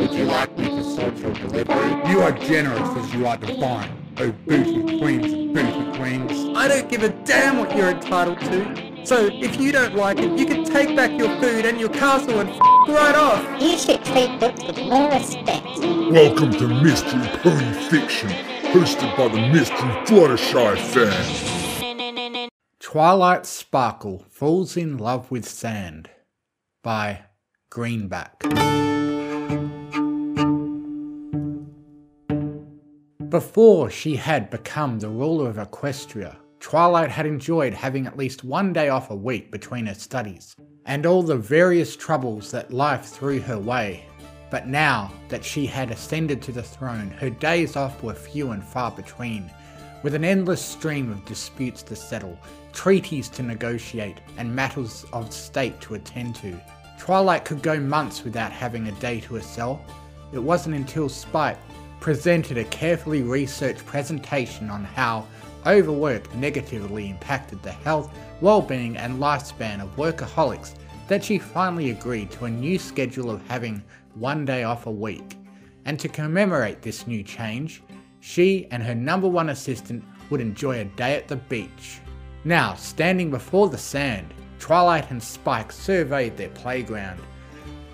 Would you like me to sort your delivery? You are generous as you are divine, oh booty queens and booty queens. I don't give a damn what you're entitled to. So if you don't like it, you can take back your food and your castle and f- right off. You should treat books with more respect. Welcome to Mystery Pony Fiction, hosted by the Mystery Fluttershy fan. Twilight Sparkle Falls in Love with Sand by Greenback. Before she had become the ruler of Equestria, Twilight had enjoyed having at least one day off a week between her studies, and all the various troubles that life threw her way. But now that she had ascended to the throne, her days off were few and far between, with an endless stream of disputes to settle, treaties to negotiate, and matters of state to attend to. Twilight could go months without having a day to herself. It wasn't until Spike presented a carefully researched presentation on how overwork negatively impacted the health, well-being and lifespan of workaholics that she finally agreed to a new schedule of having one day off a week. And to commemorate this new change, she and her number one assistant would enjoy a day at the beach. Now, standing before the sand, Twilight and Spike surveyed their playground.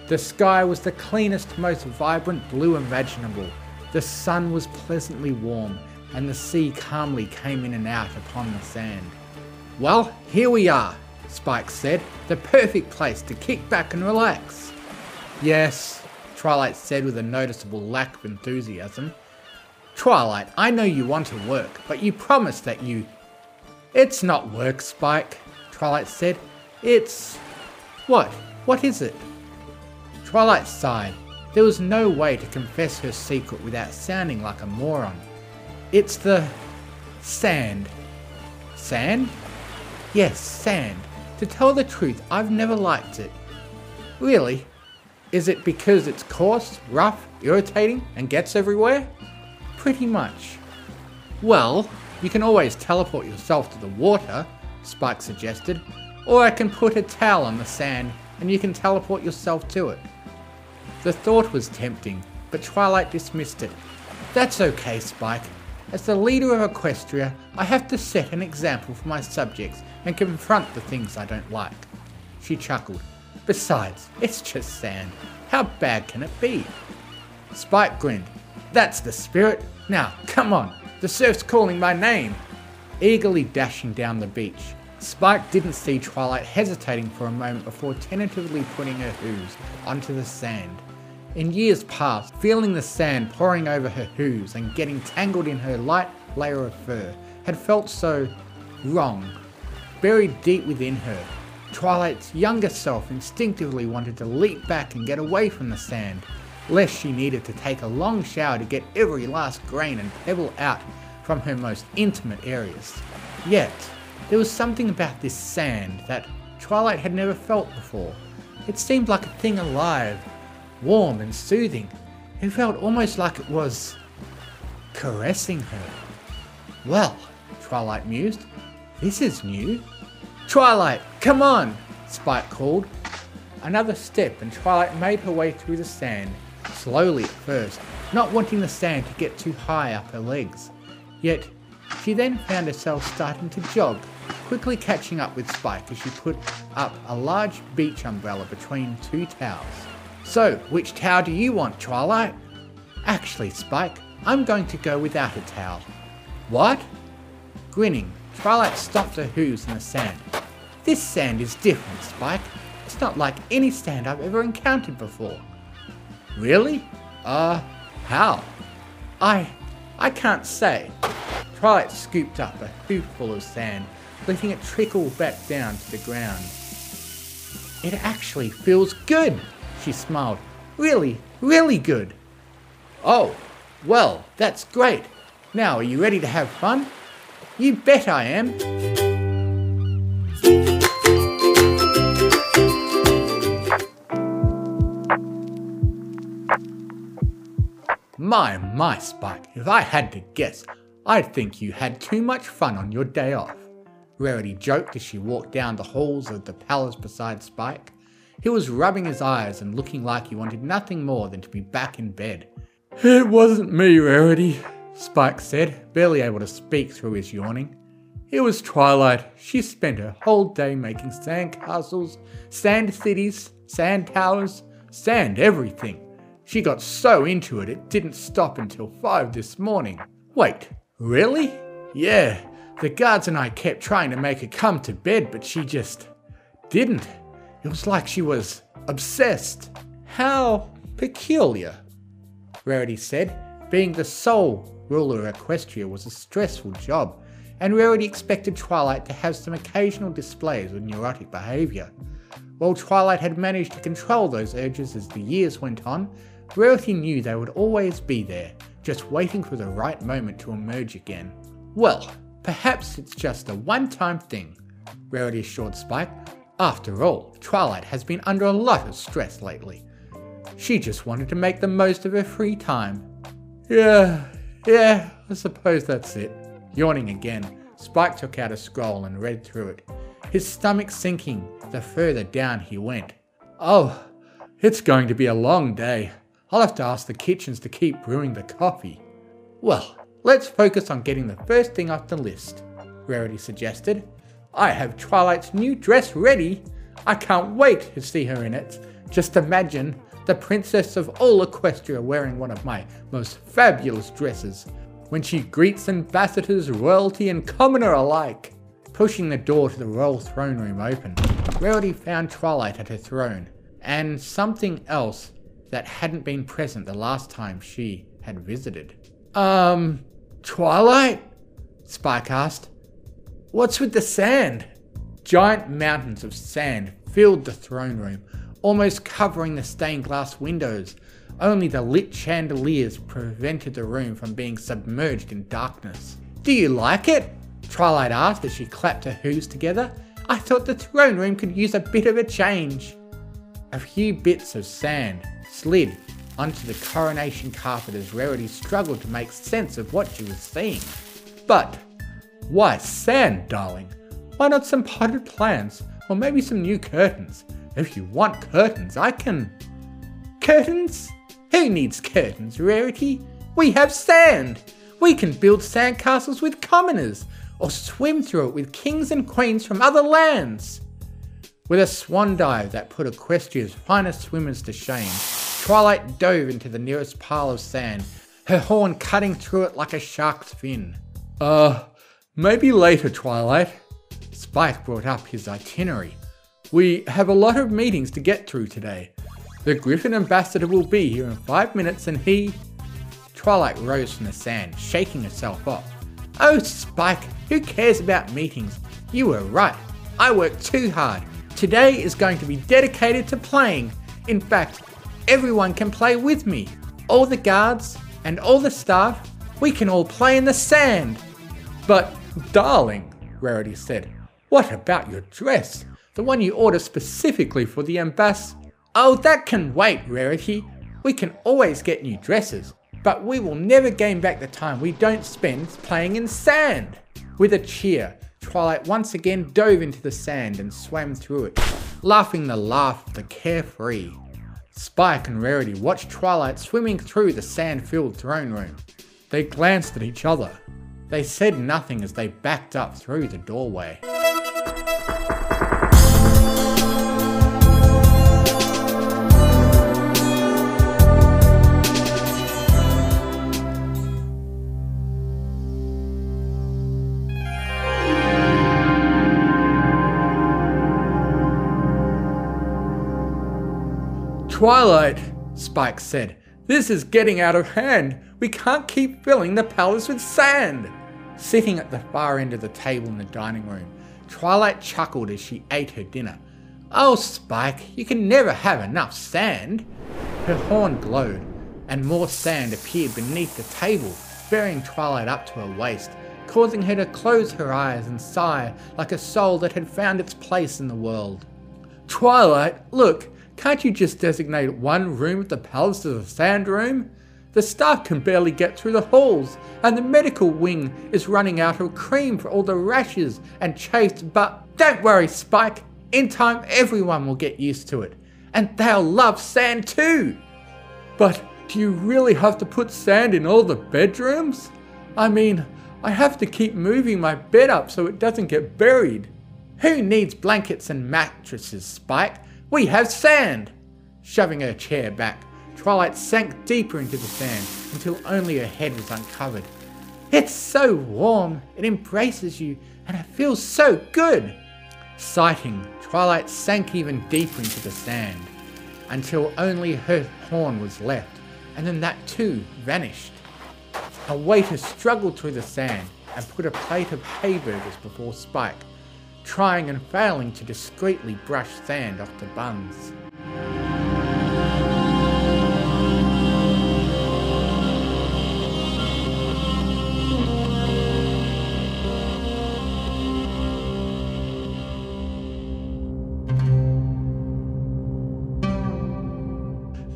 The sky was the cleanest, most vibrant blue imaginable. The sun was pleasantly warm, and the sea calmly came in and out upon the sand. Well, here we are, Spike said. The perfect place to kick back and relax. Yes, Twilight said with a noticeable lack of enthusiasm. Twilight, I know you want to work, but you promised that you. It's not work, Spike, Twilight said. It's. What? What is it? Twilight sighed. There was no way to confess her secret without sounding like a moron. It's the. sand. Sand? Yes, sand. To tell the truth, I've never liked it. Really? Is it because it's coarse, rough, irritating, and gets everywhere? Pretty much. Well, you can always teleport yourself to the water, Spike suggested, or I can put a towel on the sand and you can teleport yourself to it. The thought was tempting, but Twilight dismissed it. That's okay, Spike. As the leader of Equestria, I have to set an example for my subjects and confront the things I don't like. She chuckled. Besides, it's just sand. How bad can it be? Spike grinned. That's the spirit. Now, come on. The surf's calling my name. Eagerly dashing down the beach, Spike didn't see Twilight hesitating for a moment before tentatively putting her hooves onto the sand. In years past, feeling the sand pouring over her hooves and getting tangled in her light layer of fur had felt so wrong. Buried deep within her, Twilight's younger self instinctively wanted to leap back and get away from the sand, lest she needed to take a long shower to get every last grain and pebble out from her most intimate areas. Yet, there was something about this sand that Twilight had never felt before. It seemed like a thing alive, warm and soothing. It felt almost like it was caressing her. Well, Twilight mused, this is new. Twilight, come on, Spike called. Another step and Twilight made her way through the sand, slowly at first, not wanting the sand to get too high up her legs. Yet, she then found herself starting to jog, quickly catching up with Spike as she put up a large beach umbrella between two towels. So, which towel do you want, Twilight? Actually, Spike, I'm going to go without a towel. What? Grinning, Twilight stomped her hooves in the sand. This sand is different, Spike. It's not like any sand I've ever encountered before. Really? Uh, how? I, I can't say. Twilight scooped up a hooful of sand, letting it trickle back down to the ground. It actually feels good, she smiled. Really, really good. Oh, well, that's great. Now, are you ready to have fun? You bet I am. My, my, Spike, if I had to guess, I'd think you had too much fun on your day off. Rarity joked as she walked down the halls of the palace beside Spike. He was rubbing his eyes and looking like he wanted nothing more than to be back in bed. It wasn't me, Rarity, Spike said, barely able to speak through his yawning. It was Twilight. She spent her whole day making sand castles, sand cities, sand towers, sand everything. She got so into it, it didn't stop until five this morning. Wait, really? Yeah, the guards and I kept trying to make her come to bed, but she just didn't. It was like she was obsessed. How peculiar, Rarity said. Being the sole ruler of Equestria was a stressful job, and Rarity expected Twilight to have some occasional displays of neurotic behaviour. While Twilight had managed to control those urges as the years went on, Rarity knew they would always be there, just waiting for the right moment to emerge again. Well, perhaps it's just a one time thing, Rarity assured Spike. After all, Twilight has been under a lot of stress lately. She just wanted to make the most of her free time. Yeah, yeah, I suppose that's it. Yawning again, Spike took out a scroll and read through it, his stomach sinking the further down he went. Oh, it's going to be a long day. I'll have to ask the kitchens to keep brewing the coffee. Well, let's focus on getting the first thing off the list, Rarity suggested. I have Twilight's new dress ready. I can't wait to see her in it. Just imagine the princess of all Equestria wearing one of my most fabulous dresses when she greets ambassadors, royalty, and commoner alike. Pushing the door to the royal throne room open, Rarity found Twilight at her throne, and something else that hadn't been present the last time she had visited. Um, Twilight? Spike asked. What's with the sand? Giant mountains of sand filled the throne room, almost covering the stained glass windows. Only the lit chandeliers prevented the room from being submerged in darkness. Do you like it? Twilight asked as she clapped her hooves together. I thought the throne room could use a bit of a change. A few bits of sand slid onto the coronation carpet as Rarity struggled to make sense of what she was seeing. But why sand, darling? Why not some potted plants or maybe some new curtains? If you want curtains, I can. Curtains? Who needs curtains, Rarity? We have sand! We can build sandcastles with commoners, or swim through it with kings and queens from other lands. With a swan dive that put Equestria's finest swimmers to shame, Twilight dove into the nearest pile of sand, her horn cutting through it like a shark's fin. Uh, maybe later, Twilight. Spike brought up his itinerary. We have a lot of meetings to get through today. The Griffin ambassador will be here in five minutes and he. Twilight rose from the sand, shaking herself off. Oh, Spike, who cares about meetings? You were right. I worked too hard. Today is going to be dedicated to playing. In fact, everyone can play with me. All the guards and all the staff, we can all play in the sand. But, darling, Rarity said, what about your dress? The one you ordered specifically for the ambass. Oh, that can wait, Rarity. We can always get new dresses, but we will never gain back the time we don't spend playing in sand. With a cheer, Twilight once again dove into the sand and swam through it, laughing the laugh of the carefree. Spike and Rarity watched Twilight swimming through the sand filled throne room. They glanced at each other. They said nothing as they backed up through the doorway. Twilight, Spike said. This is getting out of hand. We can't keep filling the palace with sand. Sitting at the far end of the table in the dining room, Twilight chuckled as she ate her dinner. Oh, Spike, you can never have enough sand. Her horn glowed, and more sand appeared beneath the table, bearing Twilight up to her waist, causing her to close her eyes and sigh like a soul that had found its place in the world. Twilight, look, can't you just designate one room of the palace as a sand room? The staff can barely get through the halls, and the medical wing is running out of cream for all the rashes and chafes, but don't worry, Spike. In time, everyone will get used to it. and they'll love sand too. But do you really have to put sand in all the bedrooms? I mean, I have to keep moving my bed up so it doesn't get buried. Who needs blankets and mattresses, Spike? We have sand! Shoving her chair back, Twilight sank deeper into the sand until only her head was uncovered. It's so warm, it embraces you, and it feels so good! Sighting, Twilight sank even deeper into the sand until only her horn was left, and then that too vanished. A waiter struggled through the sand and put a plate of hay burgers before Spike, trying and failing to discreetly brush sand off the buns.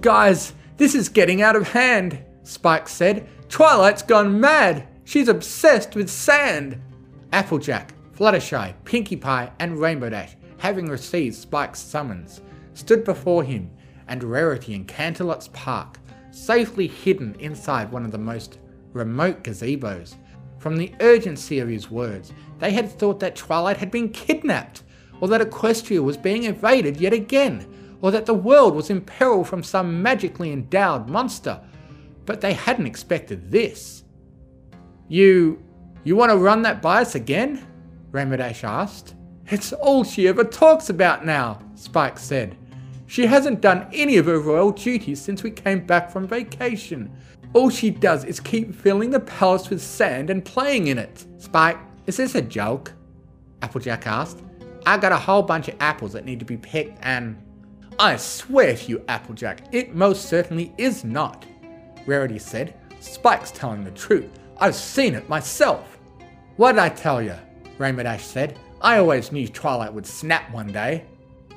Guys, this is getting out of hand, Spike said. Twilight's gone mad. She's obsessed with sand. Applejack, Fluttershy, Pinkie Pie, and Rainbow Dash, having received Spike's summons, stood before him and Rarity in Canterlot's Park, safely hidden inside one of the most remote gazebos. From the urgency of his words, they had thought that Twilight had been kidnapped, or that Equestria was being invaded yet again, or that the world was in peril from some magically endowed monster. But they hadn't expected this. You. you want to run that by us again? Dash asked. It's all she ever talks about now, Spike said. She hasn't done any of her royal duties since we came back from vacation. All she does is keep filling the palace with sand and playing in it. Spike, is this a joke? Applejack asked. I got a whole bunch of apples that need to be picked and I swear to you, Applejack, it most certainly is not. Rarity said. Spike's telling the truth. I've seen it myself. What'd I tell you? Rainbow Dash said. I always knew Twilight would snap one day.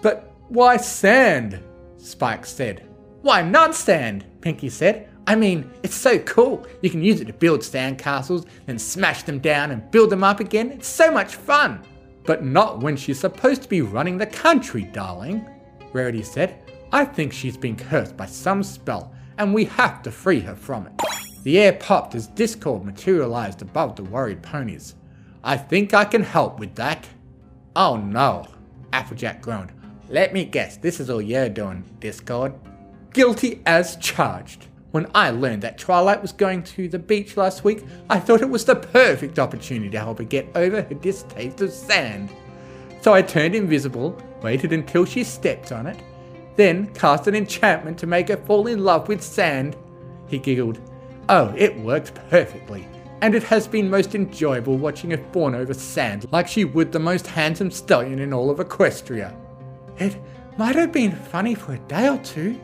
But why sand? Spike said. Why not sand? Pinkie said. I mean, it's so cool. You can use it to build sand castles, then smash them down and build them up again. It's so much fun. But not when she's supposed to be running the country, darling. Rarity said. I think she's been cursed by some spell, and we have to free her from it. The air popped as Discord materialized above the worried ponies. I think I can help with that. Oh no, Applejack groaned. Let me guess, this is all you're doing, Discord. Guilty as charged. When I learned that Twilight was going to the beach last week, I thought it was the perfect opportunity to help her get over her distaste of sand. So I turned invisible waited until she stepped on it, then cast an enchantment to make her fall in love with sand. He giggled. Oh, it worked perfectly, and it has been most enjoyable watching her fawn over sand like she would the most handsome stallion in all of Equestria. It might have been funny for a day or two,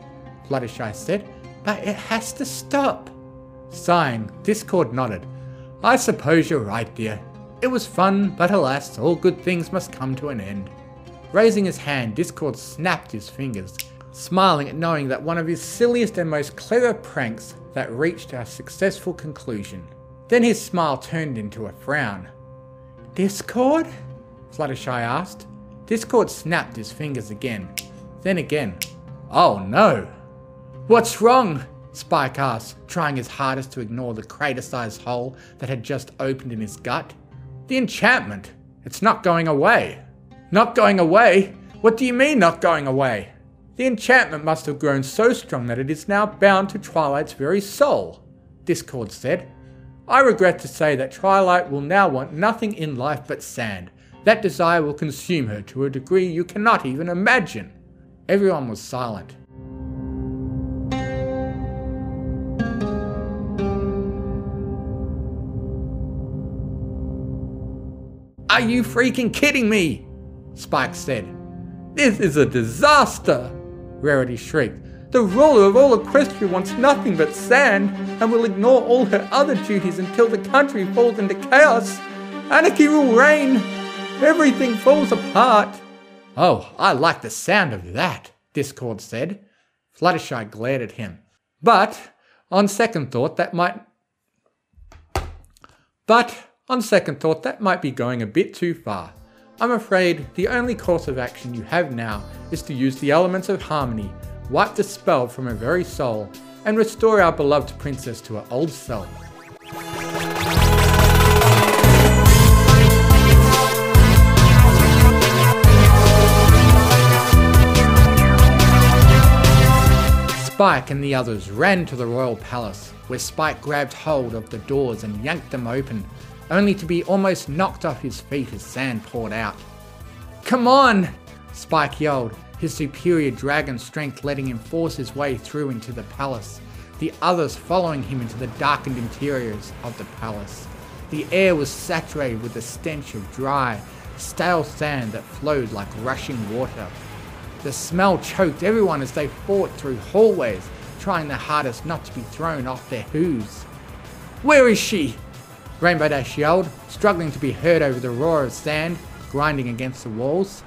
Fluttershy said, but it has to stop. Sighing, Discord nodded. I suppose you're right, dear. It was fun, but alas, all good things must come to an end. Raising his hand, Discord snapped his fingers, smiling at knowing that one of his silliest and most clever pranks that reached a successful conclusion. Then his smile turned into a frown. Discord? Fluttershy asked. Discord snapped his fingers again. Then again. Oh no! What's wrong? Spike asked, trying his hardest to ignore the crater sized hole that had just opened in his gut. The enchantment. It's not going away. Not going away? What do you mean, not going away? The enchantment must have grown so strong that it is now bound to Twilight's very soul, Discord said. I regret to say that Twilight will now want nothing in life but sand. That desire will consume her to a degree you cannot even imagine. Everyone was silent. Are you freaking kidding me? Spike said. This is a disaster! Rarity shrieked. The ruler of all Equestria wants nothing but sand and will ignore all her other duties until the country falls into chaos. Anarchy will reign. Everything falls apart. Oh, I like the sound of that, Discord said. Fluttershy glared at him. But, on second thought, that might. But, on second thought, that might be going a bit too far. I'm afraid the only course of action you have now is to use the elements of harmony, wipe the spell from her very soul, and restore our beloved princess to her old self. Spike and the others ran to the royal palace, where Spike grabbed hold of the doors and yanked them open, only to be almost knocked off his feet as sand poured out. Come on! Spike yelled, his superior dragon strength letting him force his way through into the palace, the others following him into the darkened interiors of the palace. The air was saturated with the stench of dry, stale sand that flowed like rushing water. The smell choked everyone as they fought through hallways, trying their hardest not to be thrown off their hooves. Where is she? Rainbow Dash yelled, struggling to be heard over the roar of sand grinding against the walls.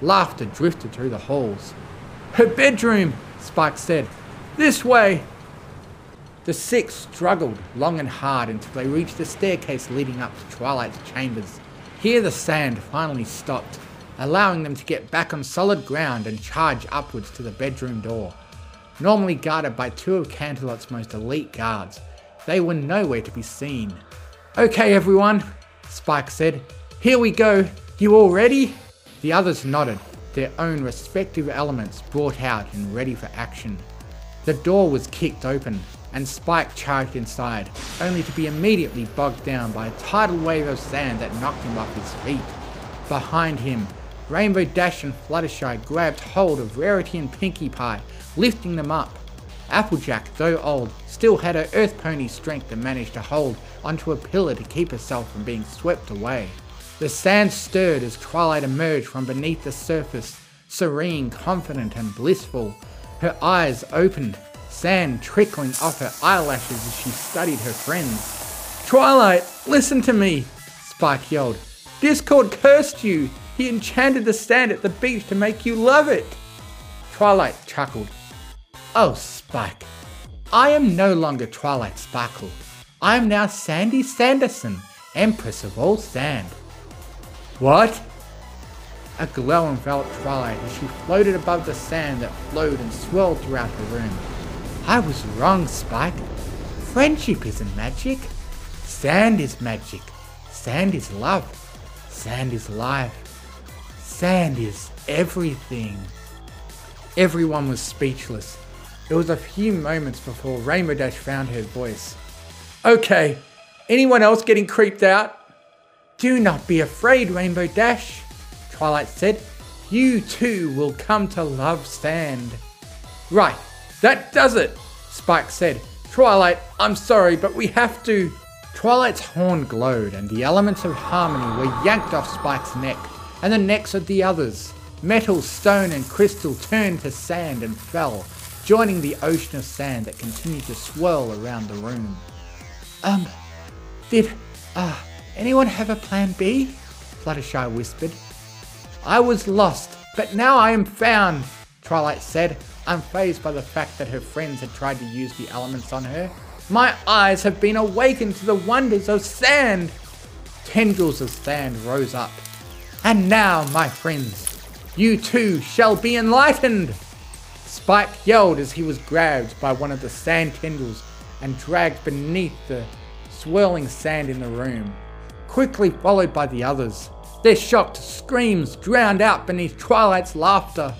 Laughter drifted through the halls. Her bedroom, Spike said. This way. The six struggled long and hard until they reached the staircase leading up to Twilight's chambers. Here the sand finally stopped, allowing them to get back on solid ground and charge upwards to the bedroom door. Normally guarded by two of Canterlot's most elite guards, they were nowhere to be seen. Okay, everyone, Spike said. Here we go. You all ready? The others nodded, their own respective elements brought out and ready for action. The door was kicked open, and Spike charged inside, only to be immediately bogged down by a tidal wave of sand that knocked him off his feet. Behind him, Rainbow Dash and Fluttershy grabbed hold of Rarity and Pinkie Pie, lifting them up. Applejack, though old, still had her Earth Pony strength and managed to hold onto a pillar to keep herself from being swept away. The sand stirred as Twilight emerged from beneath the surface, serene, confident, and blissful. Her eyes opened, sand trickling off her eyelashes as she studied her friends. Twilight, listen to me, Spike yelled. Discord cursed you. He enchanted the sand at the beach to make you love it. Twilight chuckled. Oh, Spike, I am no longer Twilight Sparkle. I am now Sandy Sanderson, Empress of all sand. What? A glow enveloped Twilight as she floated above the sand that flowed and swirled throughout the room. I was wrong, Spike. Friendship isn't magic. Sand is magic. Sand is love. Sand is life. Sand is everything. Everyone was speechless. It was a few moments before Rainbow Dash found her voice. Okay, anyone else getting creeped out? Do not be afraid, Rainbow Dash, Twilight said. You too will come to love sand. Right, that does it, Spike said. Twilight, I'm sorry, but we have to. Twilight's horn glowed, and the elements of harmony were yanked off Spike's neck, and the necks of the others. Metal, stone, and crystal turned to sand and fell, joining the ocean of sand that continued to swirl around the room. Um, did, uh, anyone have a plan B? Fluttershy whispered. I was lost, but now I am found, Twilight said, unfazed by the fact that her friends had tried to use the elements on her. My eyes have been awakened to the wonders of sand. Tendrils of sand rose up. And now, my friends, you too shall be enlightened. Spike yelled as he was grabbed by one of the sand tendrils and dragged beneath the swirling sand in the room, quickly followed by the others. Their shocked screams drowned out beneath Twilight's laughter.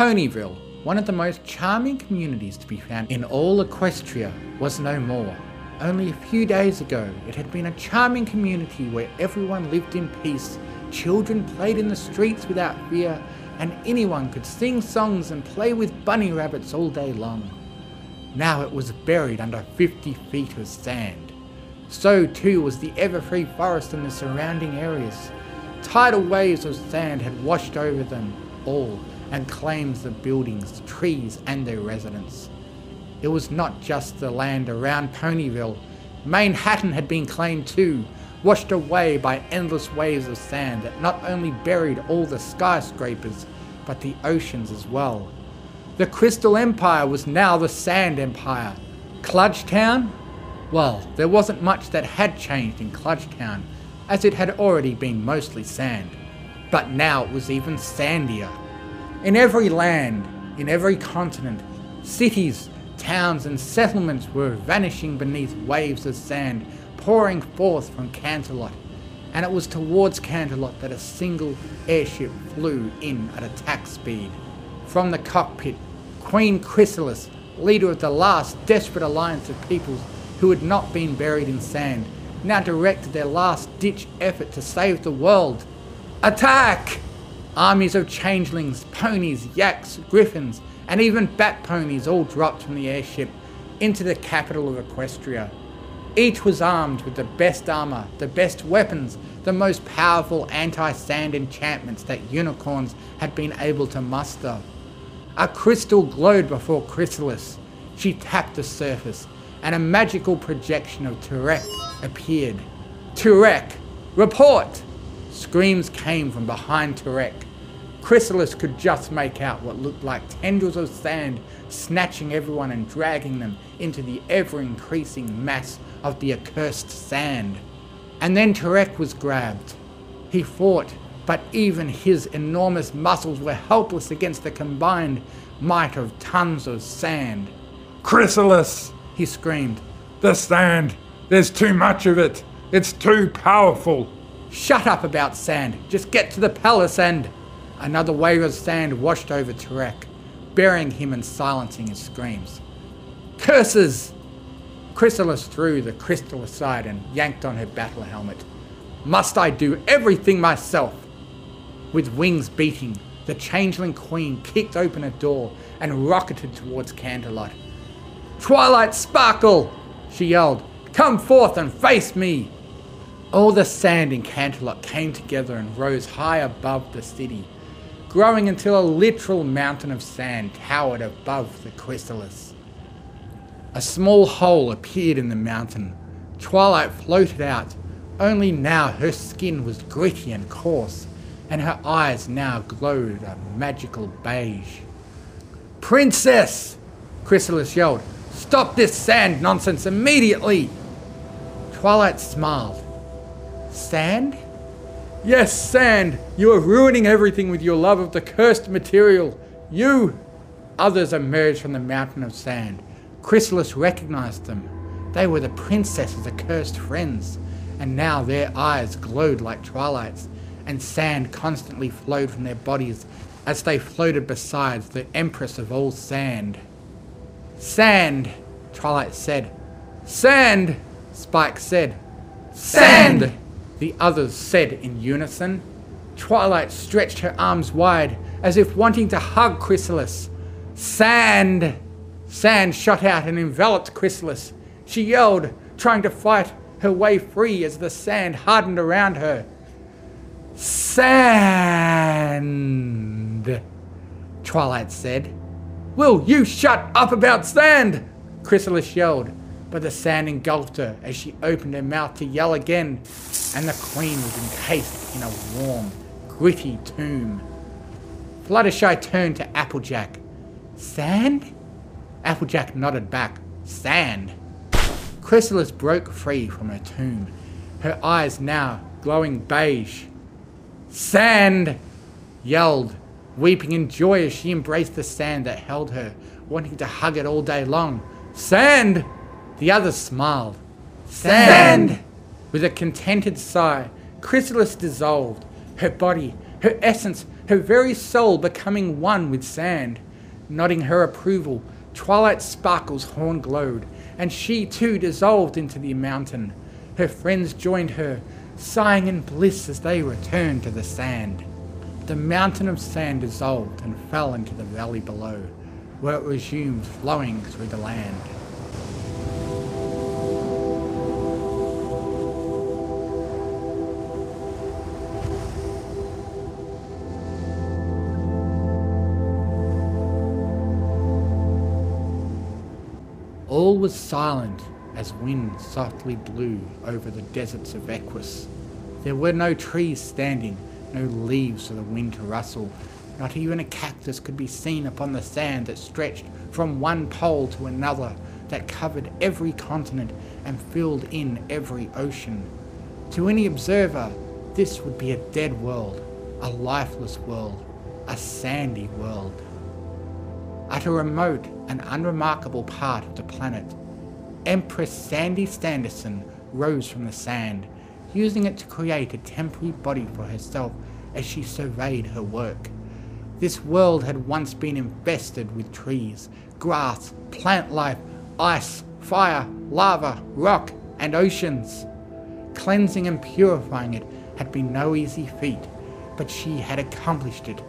Ponyville, one of the most charming communities to be found in all Equestria, was no more. Only a few days ago, it had been a charming community where everyone lived in peace, children played in the streets without fear, and anyone could sing songs and play with bunny rabbits all day long. Now it was buried under 50 feet of sand. So too was the Everfree Forest and the surrounding areas. Tidal waves of sand had washed over them all and claims the buildings, trees, and their residents. It was not just the land around Ponyville, Manhattan had been claimed too, washed away by endless waves of sand that not only buried all the skyscrapers, but the oceans as well. The Crystal Empire was now the Sand Empire. Klugetown? Well, there wasn't much that had changed in Klugetown, as it had already been mostly sand. But now it was even sandier. In every land, in every continent, cities, towns, and settlements were vanishing beneath waves of sand pouring forth from Canterlot. And it was towards Canterlot that a single airship flew in at attack speed. From the cockpit, Queen Chrysalis, leader of the last desperate alliance of peoples who had not been buried in sand, now directed their last ditch effort to save the world. Attack! Armies of changelings, ponies, yaks, griffins, and even bat ponies all dropped from the airship into the capital of Equestria. Each was armed with the best armor, the best weapons, the most powerful anti sand enchantments that unicorns had been able to muster. A crystal glowed before Chrysalis. She tapped the surface, and a magical projection of Tirek appeared. Tirek! Report! Screams came from behind Tirek. Chrysalis could just make out what looked like tendrils of sand snatching everyone and dragging them into the ever increasing mass of the accursed sand. And then Tirek was grabbed. He fought, but even his enormous muscles were helpless against the combined might of tons of sand. Chrysalis! He screamed. The sand! There's too much of it! It's too powerful! Shut up about sand. Just get to the palace and. Another wave of sand washed over Tirek, burying him and silencing his screams. Curses! Chrysalis threw the crystal aside and yanked on her battle helmet. Must I do everything myself? With wings beating, the changeling queen kicked open a door and rocketed towards Canterlot. Twilight Sparkle! she yelled. Come forth and face me! All the sand in Canterlot came together and rose high above the city, growing until a literal mountain of sand towered above the chrysalis. A small hole appeared in the mountain. Twilight floated out, only now her skin was gritty and coarse, and her eyes now glowed a magical beige. Princess! Chrysalis yelled. Stop this sand nonsense immediately! Twilight smiled. Sand? Yes, sand! You are ruining everything with your love of the cursed material. You! Others emerged from the mountain of sand. Chrysalis recognized them. They were the princess's accursed friends, and now their eyes glowed like twilights, and sand constantly flowed from their bodies as they floated beside the empress of all sand. Sand, Twilight said. Sand, Spike said. Sand, the others said in unison. Twilight stretched her arms wide as if wanting to hug Chrysalis. Sand! Sand shot out and enveloped Chrysalis. She yelled, trying to fight her way free as the sand hardened around her. Sand! Twilight said. Will you shut up about sand? Chrysalis yelled, but the sand engulfed her as she opened her mouth to yell again, and the queen was encased in a warm, gritty tomb. Fluttershy turned to Applejack. Sand? Applejack nodded back. Sand. Chrysalis broke free from her tomb, her eyes now glowing beige. Sand! yelled, weeping in joy as she embraced the sand that held her, wanting to hug it all day long. Sand! The others smiled. Sand! Sand! With a contented sigh, Chrysalis dissolved, her body, her essence, her very soul becoming one with sand. Nodding her approval, Twilight Sparkle's horn glowed, and she too dissolved into the mountain. Her friends joined her, sighing in bliss as they returned to the sand. The mountain of sand dissolved and fell into the valley below, where it resumed flowing through the land. All was silent as wind softly blew over the deserts of Equus. There were no trees standing, no leaves for the wind to rustle, not even a cactus could be seen upon the sand that stretched from one pole to another, that covered every continent and filled in every ocean. To any observer, this would be a dead world, a lifeless world, a sandy world. At a remote and unremarkable part of the planet, Empress Sandy Sanderson rose from the sand, using it to create a temporary body for herself as she surveyed her work. This world had once been infested with trees, grass, plant life, ice, fire, lava, rock, and oceans. Cleansing and purifying it had been no easy feat, but she had accomplished it,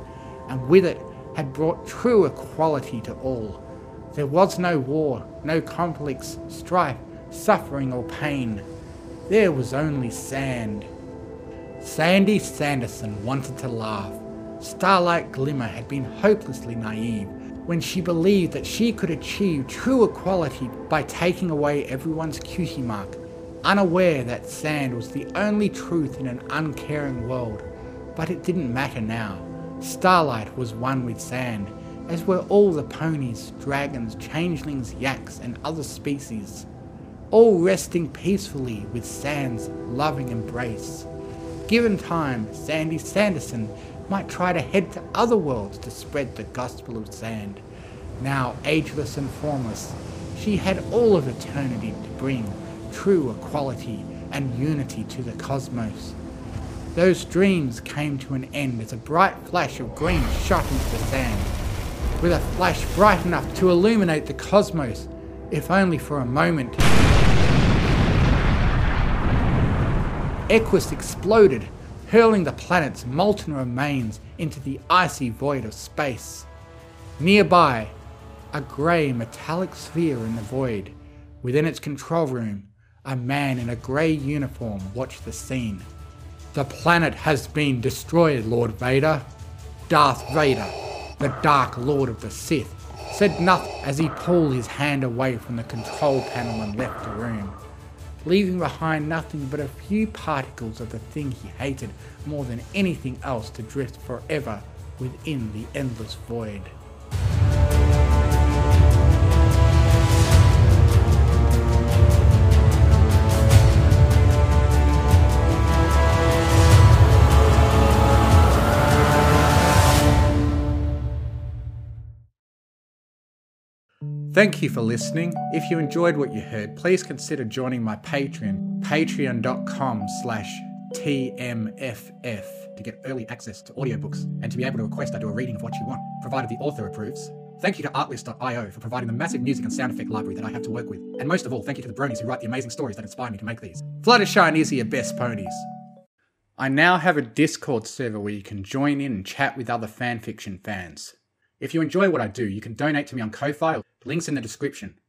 and with it had brought true equality to all. There was no war, no conflicts, strife, suffering, or pain. There was only sand. Sandy Sanderson wanted to laugh. Starlight Glimmer had been hopelessly naive when she believed that she could achieve true equality by taking away everyone's cutie mark, unaware that sand was the only truth in an uncaring world. But it didn't matter now. Starlight was one with sand, as were all the ponies, dragons, changelings, yaks, and other species, all resting peacefully with Sand's loving embrace. Given time, Sandy Sanderson might try to head to other worlds to spread the gospel of sand. Now ageless and formless, she had all of eternity to bring true equality and unity to the cosmos. Those dreams came to an end as a bright flash of green shot into the sand. With a flash bright enough to illuminate the cosmos, if only for a moment. Equus exploded hurling the planet's molten remains into the icy void of space. Nearby, a grey metallic sphere in the void. Within its control room, a man in a grey uniform watched the scene. The planet has been destroyed, Lord Vader. Darth Vader, the Dark Lord of the Sith, said nothing as he pulled his hand away from the control panel and left the room leaving behind nothing but a few particles of the thing he hated more than anything else to drift forever within the endless void. Thank you for listening. If you enjoyed what you heard, please consider joining my Patreon, patreon.com slash TMFF, to get early access to audiobooks and to be able to request I do a reading of what you want, provided the author approves. Thank you to Artlist.io for providing the massive music and sound effect library that I have to work with. And most of all, thank you to the bronies who write the amazing stories that inspire me to make these. Fluttershy and Izzy are best ponies. I now have a Discord server where you can join in and chat with other fanfiction fans. If you enjoy what I do, you can donate to me on Ko-Fi, links in the description.